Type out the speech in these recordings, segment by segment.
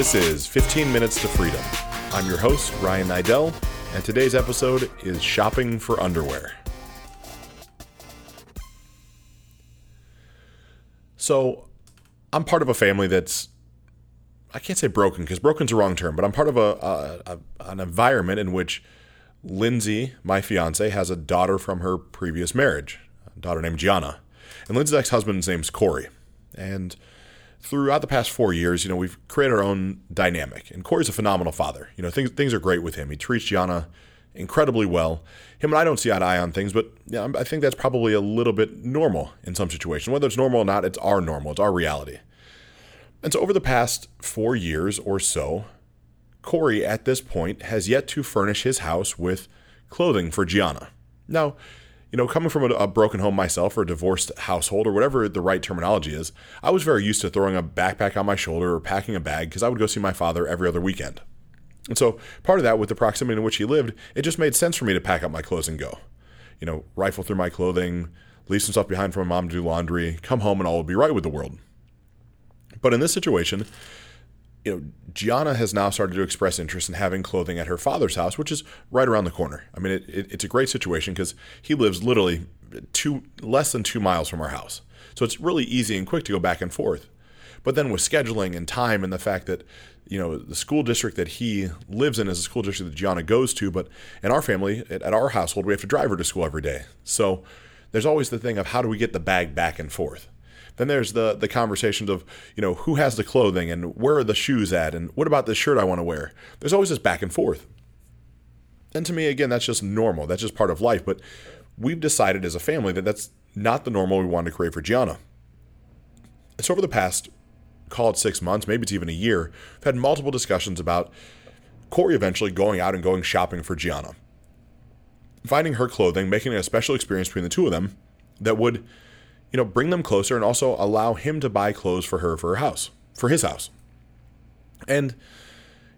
This is 15 Minutes to Freedom. I'm your host, Ryan Niddel, and today's episode is shopping for underwear. So, I'm part of a family that's, I can't say broken because broken's a wrong term, but I'm part of a, a, a an environment in which Lindsay, my fiance, has a daughter from her previous marriage, a daughter named Gianna. And Lindsay's ex husband's name's Corey. And throughout the past four years, you know, we've created our own dynamic. And Corey's a phenomenal father. You know, things things are great with him. He treats Gianna incredibly well. Him and I don't see eye to eye on things, but yeah, I think that's probably a little bit normal in some situations. Whether it's normal or not, it's our normal. It's our reality. And so over the past four years or so, Corey at this point has yet to furnish his house with clothing for Gianna. Now, you know, coming from a, a, broken home myself or a divorced household or whatever the right terminology is, I was very used to throwing a backpack on my shoulder or packing a bag because I would go see my father every other weekend. And so part of that, with the proximity in which he lived, it just made sense for me to pack up my clothes and go. You know, rifle through my clothing, leave some stuff behind for my mom to do laundry, come home, and all would be right with the world. But in this situation, you know, Gianna has now started to express interest in having clothing at her father's house, which is right around the corner. I mean, it, it, it's a great situation because he lives literally two less than two miles from our house, so it's really easy and quick to go back and forth. But then with scheduling and time and the fact that you know the school district that he lives in is a school district that Gianna goes to, but in our family, at our household, we have to drive her to school every day. So there's always the thing of how do we get the bag back and forth. Then there's the the conversations of you know who has the clothing and where are the shoes at and what about the shirt I want to wear. There's always this back and forth. And to me, again, that's just normal. That's just part of life. But we've decided as a family that that's not the normal we want to create for Gianna. so over the past, call it six months, maybe it's even a year, we've had multiple discussions about Corey eventually going out and going shopping for Gianna. Finding her clothing, making it a special experience between the two of them that would you know, bring them closer and also allow him to buy clothes for her for her house, for his house. And,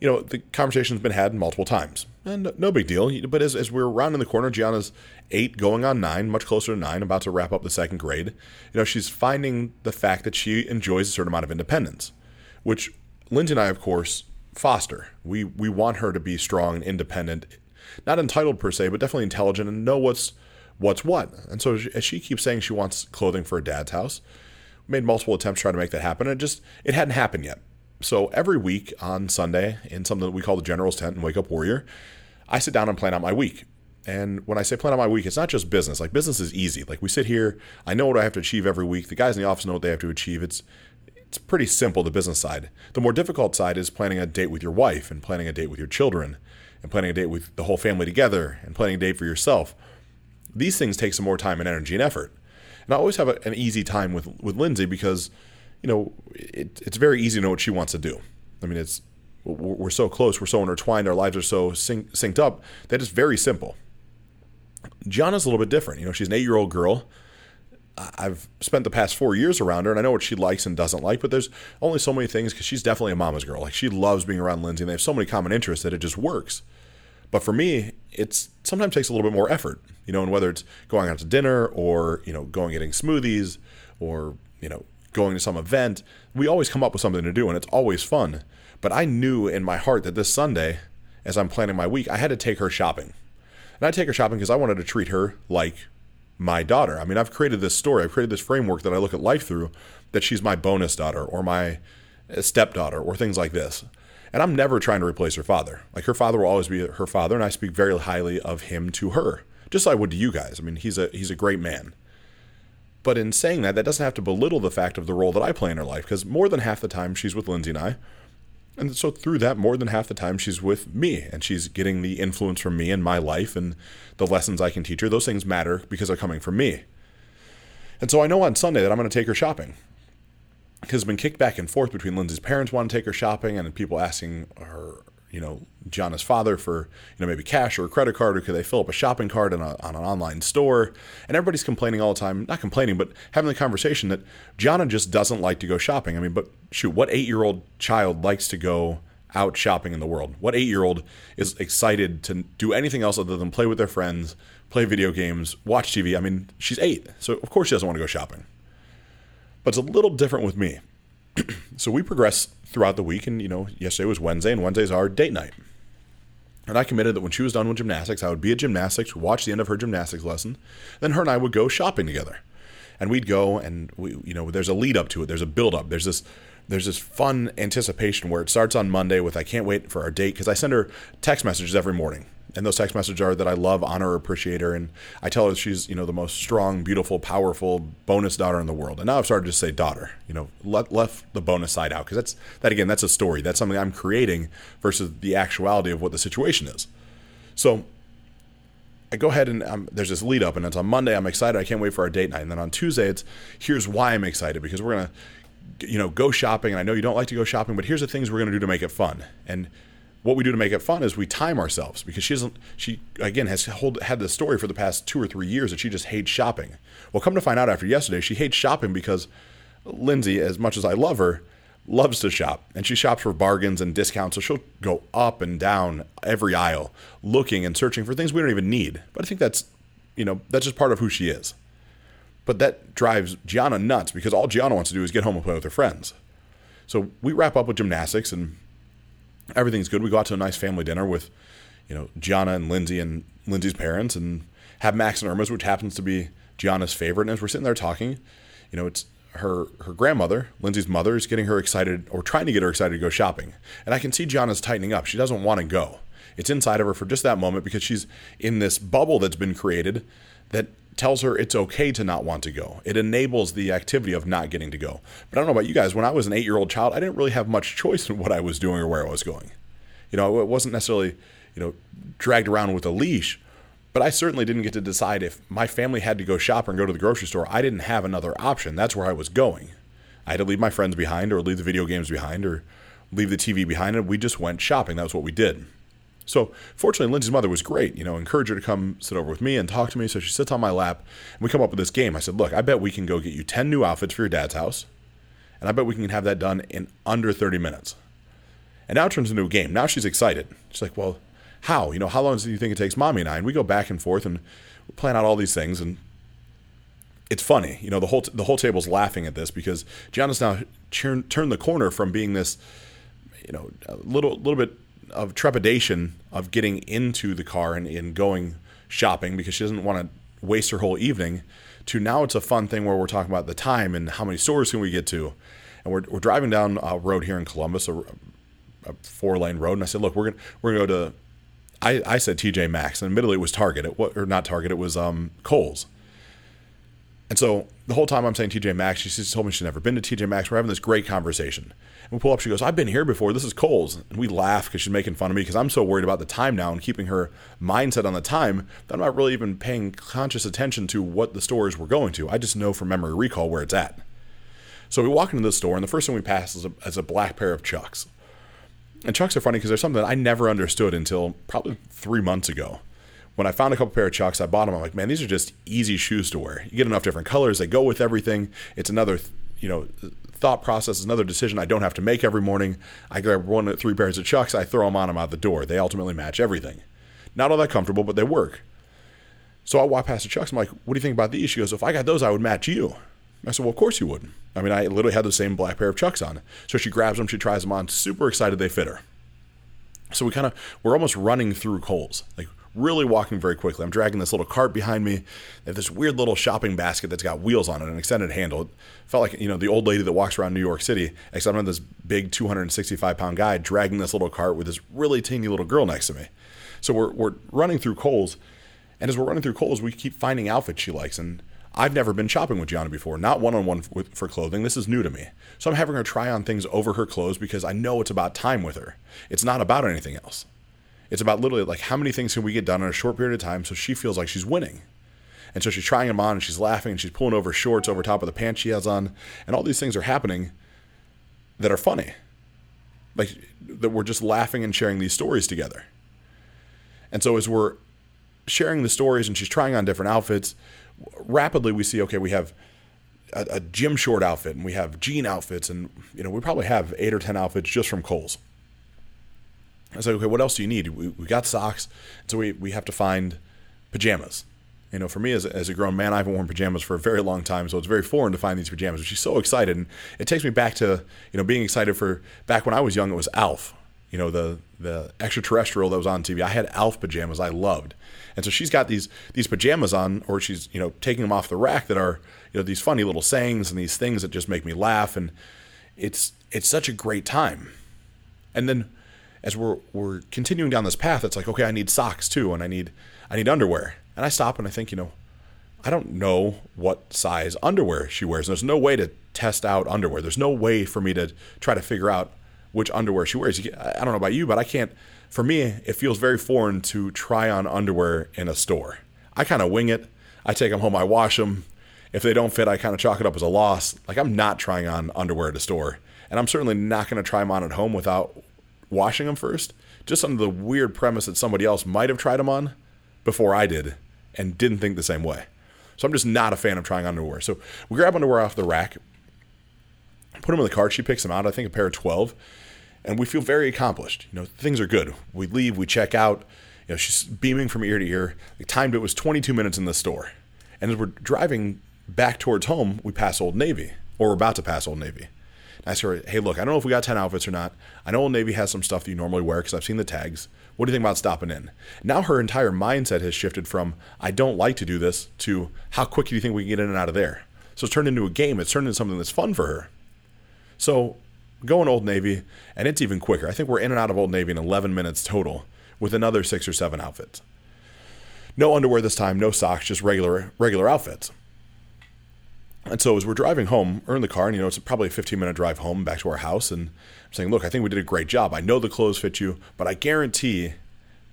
you know, the conversation's been had multiple times. And no big deal. But as, as we're rounding the corner, Gianna's eight going on nine, much closer to nine, about to wrap up the second grade. You know, she's finding the fact that she enjoys a certain amount of independence, which Lindsay and I, of course, foster. We we want her to be strong and independent, not entitled per se, but definitely intelligent and know what's what's what. And so as she keeps saying she wants clothing for her dad's house, made multiple attempts trying to make that happen. And it just it hadn't happened yet. So every week on Sunday in something that we call the General's Tent and Wake Up Warrior, I sit down and plan out my week. And when I say plan out my week, it's not just business. Like business is easy. Like we sit here, I know what I have to achieve every week. The guys in the office know what they have to achieve. It's it's pretty simple, the business side. The more difficult side is planning a date with your wife and planning a date with your children and planning a date with the whole family together and planning a date for yourself these things take some more time and energy and effort. And I always have a, an easy time with with Lindsay because, you know, it, it's very easy to know what she wants to do. I mean, it's we're so close, we're so intertwined, our lives are so sync, synced up that it's very simple. Gianna's a little bit different. You know, she's an eight year old girl. I've spent the past four years around her, and I know what she likes and doesn't like. But there's only so many things because she's definitely a mama's girl. Like she loves being around Lindsay, and they have so many common interests that it just works. But for me, it's sometimes takes a little bit more effort, you know, and whether it's going out to dinner or, you know, going getting smoothies or, you know, going to some event, we always come up with something to do and it's always fun. But I knew in my heart that this Sunday, as I'm planning my week, I had to take her shopping. And I take her shopping because I wanted to treat her like my daughter. I mean, I've created this story, I've created this framework that I look at life through that she's my bonus daughter or my stepdaughter or things like this. And I'm never trying to replace her father. Like her father will always be her father, and I speak very highly of him to her, just like I would to you guys. I mean, he's a he's a great man. But in saying that, that doesn't have to belittle the fact of the role that I play in her life, because more than half the time she's with Lindsay and I. And so through that, more than half the time she's with me and she's getting the influence from me in my life and the lessons I can teach her. Those things matter because they're coming from me. And so I know on Sunday that I'm going to take her shopping has been kicked back and forth between Lindsay's parents wanting to take her shopping and people asking her, you know, Gianna's father for, you know, maybe cash or a credit card or could they fill up a shopping cart a, on an online store? And everybody's complaining all the time, not complaining, but having the conversation that Gianna just doesn't like to go shopping. I mean, but shoot, what eight year old child likes to go out shopping in the world? What eight year old is excited to do anything else other than play with their friends, play video games, watch TV? I mean, she's eight, so of course she doesn't want to go shopping. But it's a little different with me. so we progress throughout the week, and you know, yesterday was Wednesday, and Wednesday's our date night. And I committed that when she was done with gymnastics, I would be at gymnastics, watch the end of her gymnastics lesson, then her and I would go shopping together. And we'd go and we you know, there's a lead up to it, there's a build up, there's this there's this fun anticipation where it starts on Monday with I can't wait for our date because I send her text messages every morning and those text messages are that I love, honor, appreciate her, and I tell her she's you know the most strong, beautiful, powerful bonus daughter in the world. And now I've started to say daughter, you know, left the bonus side out because that's that again, that's a story, that's something I'm creating versus the actuality of what the situation is. So I go ahead and um, there's this lead up, and it's on Monday. I'm excited. I can't wait for our date night. And then on Tuesday, it's here's why I'm excited because we're gonna, you know, go shopping. And I know you don't like to go shopping, but here's the things we're gonna do to make it fun. And what we do to make it fun is we time ourselves because she doesn't she again has hold, had this story for the past two or three years that she just hates shopping. Well come to find out after yesterday she hates shopping because lindsay as much as i love her loves to shop. And she shops for bargains and discounts so she'll go up and down every aisle looking and searching for things we don't even need. But i think that's you know that's just part of who she is. But that drives gianna nuts because all gianna wants to do is get home and play with her friends. So we wrap up with gymnastics and everything's good. We go out to a nice family dinner with, you know, Gianna and Lindsay and Lindsay's parents, and have Max and Irma's, which happens to be Gianna's favorite. And as we're sitting there talking, you know, it's her her grandmother, Lindsay's mother, is getting her excited or trying to get her excited to go shopping. And I can see Gianna's tightening up. She doesn't want to go. It's inside of her for just that moment because she's in this bubble that's been created that tells her it's okay to not want to go. It enables the activity of not getting to go. But I don't know about you guys. When I was an eight year old child, I didn't really have much choice in what I was doing or where I was going. You know, it wasn't necessarily, you know, dragged around with a leash, but I certainly didn't get to decide if my family had to go shop and go to the grocery store. I didn't have another option. That's where I was going. I had to leave my friends behind or leave the video games behind or leave the TV behind, and we just went shopping. That was what we did. So fortunately, Lindsay's mother was great. You know, encouraged her to come sit over with me and talk to me. So she sits on my lap, and we come up with this game. I said, "Look, I bet we can go get you ten new outfits for your dad's house, and I bet we can have that done in under thirty minutes." And now it turns into a game. Now she's excited. She's like, "Well, how? You know, how long do you think it takes mommy and I?" And we go back and forth and plan out all these things, and it's funny. You know, the whole the whole table's laughing at this because Gianna's now turned the corner from being this, you know, a little little bit of trepidation of getting into the car and, and going shopping because she doesn't want to waste her whole evening to now it's a fun thing where we're talking about the time and how many stores can we get to and we're, we're driving down a road here in columbus a, a four lane road and i said look we're gonna we're gonna go to i, I said tj maxx and admittedly it was target it, or not target it was um, kohl's and so the whole time I'm saying TJ Maxx, she told me she's never been to TJ Maxx. We're having this great conversation. We pull up, she goes, I've been here before. This is Kohl's. And we laugh because she's making fun of me because I'm so worried about the time now and keeping her mindset on the time that I'm not really even paying conscious attention to what the stores we're going to. I just know from memory recall where it's at. So we walk into the store, and the first thing we pass is a, is a black pair of Chucks. And Chucks are funny because they're something that I never understood until probably three months ago when I found a couple pair of Chucks, I bought them. I'm like, man, these are just easy shoes to wear. You get enough different colors; they go with everything. It's another, you know, thought process. Is another decision I don't have to make every morning. I grab one, three pairs of Chucks. I throw them on them out the door. They ultimately match everything. Not all that comfortable, but they work. So I walk past the Chucks. I'm like, what do you think about these? She goes, if I got those, I would match you. I said, well, of course you would. I mean, I literally had the same black pair of Chucks on. So she grabs them, she tries them on, super excited they fit her. So we kind of, we're almost running through Kohl's. Like really walking very quickly. I'm dragging this little cart behind me. They have this weird little shopping basket that's got wheels on it, an extended handle. It felt like, you know, the old lady that walks around New York City, except I'm this big 265 pound guy dragging this little cart with this really teeny little girl next to me. So we're, we're running through Kohl's. And as we're running through Kohl's, we keep finding outfits she likes. And I've never been shopping with Gianna before, not one on one for clothing. This is new to me. So I'm having her try on things over her clothes because I know it's about time with her. It's not about anything else. It's about literally like how many things can we get done in a short period of time so she feels like she's winning. And so she's trying them on and she's laughing and she's pulling over shorts over top of the pants she has on. And all these things are happening that are funny. Like that we're just laughing and sharing these stories together. And so as we're sharing the stories and she's trying on different outfits, rapidly we see okay, we have a, a gym short outfit and we have jean outfits and you know we probably have eight or ten outfits just from Kohl's. I said, okay, what else do you need? We, we got socks, so we, we have to find pajamas. You know, for me as as a grown man, I haven't worn pajamas for a very long time, so it's very foreign to find these pajamas. But she's so excited, and it takes me back to you know being excited for back when I was young. It was Alf, you know the the extraterrestrial that was on TV. I had Alf pajamas I loved, and so she's got these these pajamas on, or she's you know taking them off the rack that are you know these funny little sayings and these things that just make me laugh, and it's it's such a great time. And then as we're we're continuing down this path, it's like okay, I need socks too, and I need I need underwear. And I stop and I think, you know, I don't know what size underwear she wears. There's no way to test out underwear. There's no way for me to try to figure out which underwear she wears. I don't know about you, but I can't. For me, it feels very foreign to try on underwear in a store. I kind of wing it. I take them home, I wash them. If they don't fit, I kind of chalk it up as a loss. Like I'm not trying on underwear at a store, and I'm certainly not going to try them on at home without washing them first. Just under the weird premise that somebody else might have tried them on before I did and didn't think the same way. So I'm just not a fan of trying underwear. So we grab underwear off the rack, put them in the cart. She picks them out. I think a pair of 12. And we feel very accomplished. You know, things are good. We leave, we check out. You know, she's beaming from ear to ear. The timed it was 22 minutes in the store. And as we're driving back towards home, we pass Old Navy, or we're about to pass Old Navy. Asked her, hey, look, I don't know if we got 10 outfits or not. I know Old Navy has some stuff that you normally wear because I've seen the tags. What do you think about stopping in? Now her entire mindset has shifted from I don't like to do this to how quick do you think we can get in and out of there? So it's turned into a game. It's turned into something that's fun for her. So going Old Navy, and it's even quicker. I think we're in and out of Old Navy in 11 minutes total with another six or seven outfits. No underwear this time, no socks, just regular regular outfits. And so as we're driving home, we're in the car, and you know it's probably a 15 minute drive home back to our house, and I'm saying, look, I think we did a great job. I know the clothes fit you, but I guarantee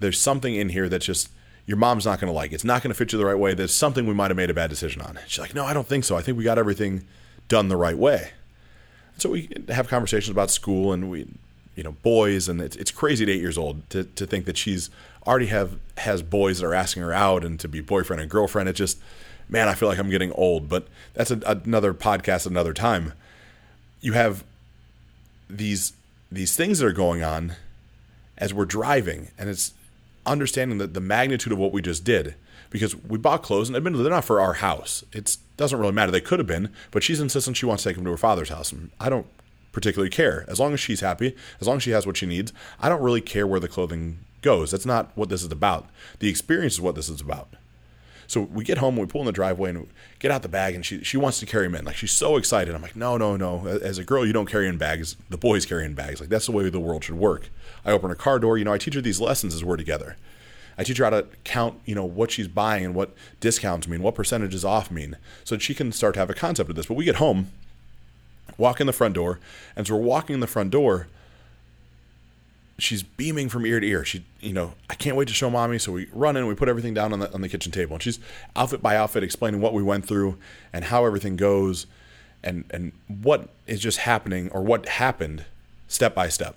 there's something in here that just your mom's not going to like. It's not going to fit you the right way. There's something we might have made a bad decision on. She's like, no, I don't think so. I think we got everything done the right way. And so we have conversations about school and we, you know, boys, and it's, it's crazy at eight years old to, to think that she's already have has boys that are asking her out and to be boyfriend and girlfriend. It just, man, I feel like I'm getting old. But that's a, another podcast, another time. You have these these things that are going on as we're driving, and it's understanding that the magnitude of what we just did because we bought clothes and admittedly they're not for our house. It doesn't really matter. They could have been, but she's insistent she wants to take them to her father's house, and I don't particularly care as long as she's happy, as long as she has what she needs. I don't really care where the clothing goes. That's not what this is about. The experience is what this is about. So we get home, we pull in the driveway, and get out the bag, and she she wants to carry him in. Like she's so excited. I'm like, no, no, no. As a girl, you don't carry in bags. The boys carry in bags. Like that's the way the world should work. I open her car door. You know, I teach her these lessons as we're together. I teach her how to count, you know, what she's buying and what discounts mean, what percentages off mean, so that she can start to have a concept of this. But we get home, walk in the front door, and as we're walking in the front door, she's beaming from ear to ear. She, you know, I can't wait to show mommy. So we run in, we put everything down on the on the kitchen table, and she's outfit by outfit explaining what we went through and how everything goes, and and what is just happening or what happened step by step.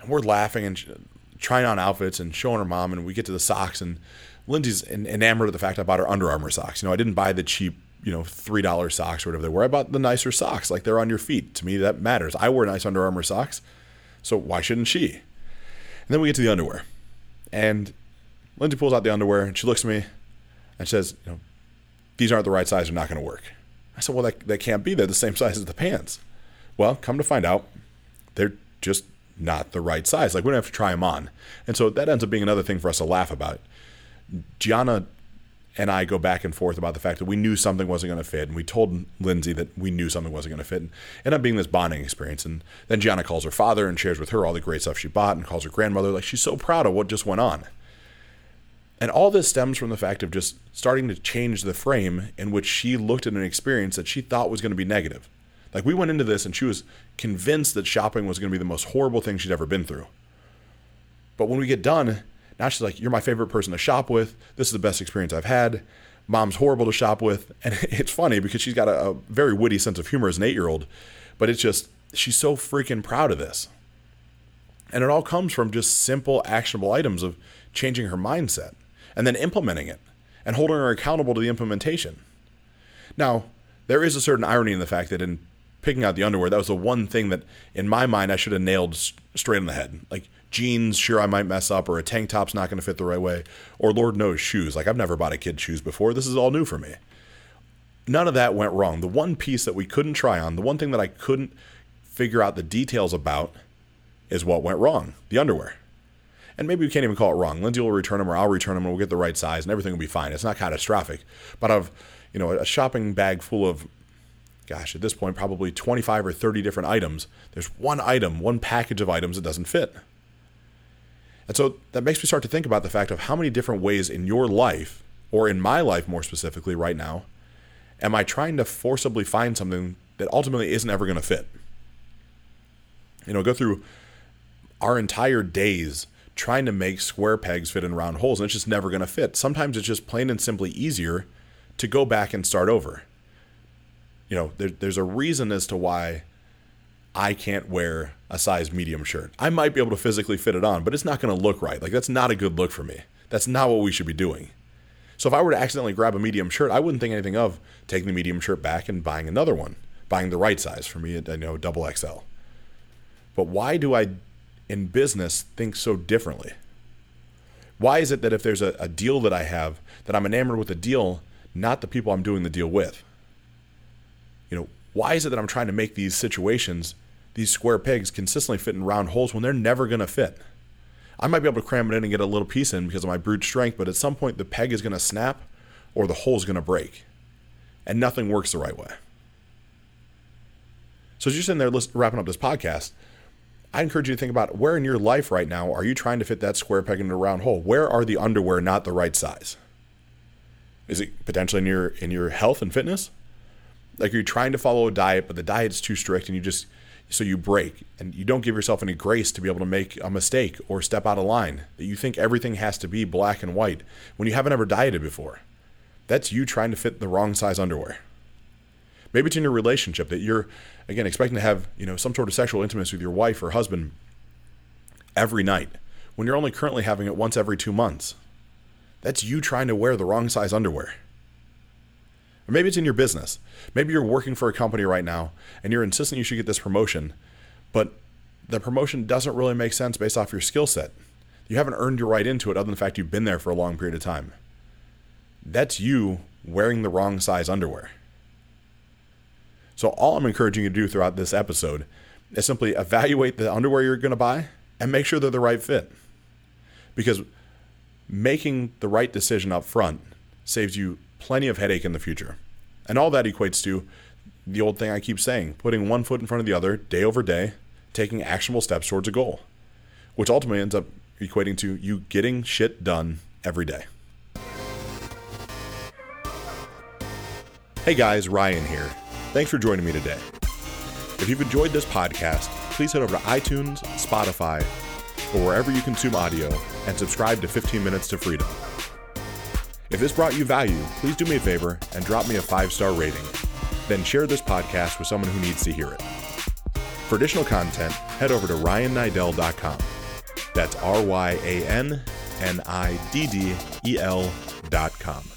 And we're laughing and trying on outfits and showing her mom, and we get to the socks, and Lindsay's enamored of the fact I bought her Under Armour socks. You know, I didn't buy the cheap you know three dollar socks or whatever they were. I bought the nicer socks, like they're on your feet. To me, that matters. I wear nice Under Armour socks. So why shouldn't she? And then we get to the underwear. And Lindsay pulls out the underwear and she looks at me and says, you know, these aren't the right size, they're not going to work. I said, well, that, that can't be. They're the same size as the pants. Well, come to find out, they're just not the right size. Like, we don't have to try them on. And so that ends up being another thing for us to laugh about. Gianna and I go back and forth about the fact that we knew something wasn't going to fit, and we told Lindsay that we knew something wasn't going to fit, and ended up being this bonding experience. And then Gianna calls her father and shares with her all the great stuff she bought, and calls her grandmother like she's so proud of what just went on. And all this stems from the fact of just starting to change the frame in which she looked at an experience that she thought was going to be negative. Like we went into this and she was convinced that shopping was going to be the most horrible thing she'd ever been through. But when we get done, now she's like, You're my favorite person to shop with. This is the best experience I've had. Mom's horrible to shop with. And it's funny because she's got a, a very witty sense of humor as an eight year old, but it's just, she's so freaking proud of this. And it all comes from just simple, actionable items of changing her mindset and then implementing it and holding her accountable to the implementation. Now, there is a certain irony in the fact that in picking out the underwear, that was the one thing that, in my mind, I should have nailed straight on the head. Like, jeans, sure, I might mess up, or a tank top's not going to fit the right way, or Lord knows, shoes. Like, I've never bought a kid shoes before. This is all new for me. None of that went wrong. The one piece that we couldn't try on, the one thing that I couldn't figure out the details about, is what went wrong the underwear. And maybe we can't even call it wrong. Lindsay will return them, or I'll return them, and we'll get the right size, and everything will be fine. It's not catastrophic. But I've, you know, a shopping bag full of gosh, at this point, probably 25 or 30 different items. There's one item, one package of items that doesn't fit. And so that makes me start to think about the fact of how many different ways in your life, or in my life more specifically right now, am I trying to forcibly find something that ultimately isn't ever going to fit? You know, go through our entire days trying to make square pegs fit in round holes, and it's just never going to fit. Sometimes it's just plain and simply easier to go back and start over you know, there, there's a reason as to why I can't wear a size medium shirt. I might be able to physically fit it on, but it's not going to look right. Like, that's not a good look for me. That's not what we should be doing. So, if I were to accidentally grab a medium shirt, I wouldn't think anything of taking the medium shirt back and buying another one, buying the right size for me, you know, double XL. But why do I, in business, think so differently? Why is it that if there's a, a deal that I have, that I'm enamored with the deal, not the people I'm doing the deal with? you know, why is it that I'm trying to make these situations, these square pegs, consistently fit in round holes when they're never going to fit? I might be able to cram it in and get a little piece in because of my brute strength, but at some point the peg is going to snap or the hole is going to break, and nothing works the right way. So as you're sitting there wrapping up this podcast, I encourage you to think about where in your life right now are you trying to fit that square peg into a round hole? Where are the underwear not the right size? Is it potentially in your in your health and fitness? Like are you're trying to follow a diet, but the diet's too strict and you just so you break and you don't give yourself any grace to be able to make a mistake or step out of line. That you think everything has to be black and white when you haven't ever dieted before. That's you trying to fit the wrong size underwear. Maybe it's in your relationship that you're again expecting to have, you know, some sort of sexual intimacy with your wife or husband every night when you're only currently having it once every 2 months. That's you trying to wear the wrong size underwear. Or maybe it's in your business. Maybe you're working for a company right now and you're insisting you should get this promotion, but the promotion doesn't really make sense based off your skill set. You haven't earned your right into it other than the fact you've been there for a long period of time. That's you wearing the wrong size underwear. So, all I'm encouraging you to do throughout this episode is simply evaluate the underwear you're going to buy and make sure they're the right fit. Because making the right decision up front saves you plenty of headache in the future. And all that equates to the old thing I keep saying putting one foot in front of the other day over day, taking actionable steps towards a goal, which ultimately ends up equating to you getting shit done every day. Hey guys, Ryan here. Thanks for joining me today. If you've enjoyed this podcast, please head over to iTunes, Spotify, or wherever you consume audio and subscribe to 15 Minutes to Freedom. If this brought you value, please do me a favor and drop me a five star rating. Then share this podcast with someone who needs to hear it. For additional content, head over to ryanniddel.com. That's R Y A N N I D D E L.com.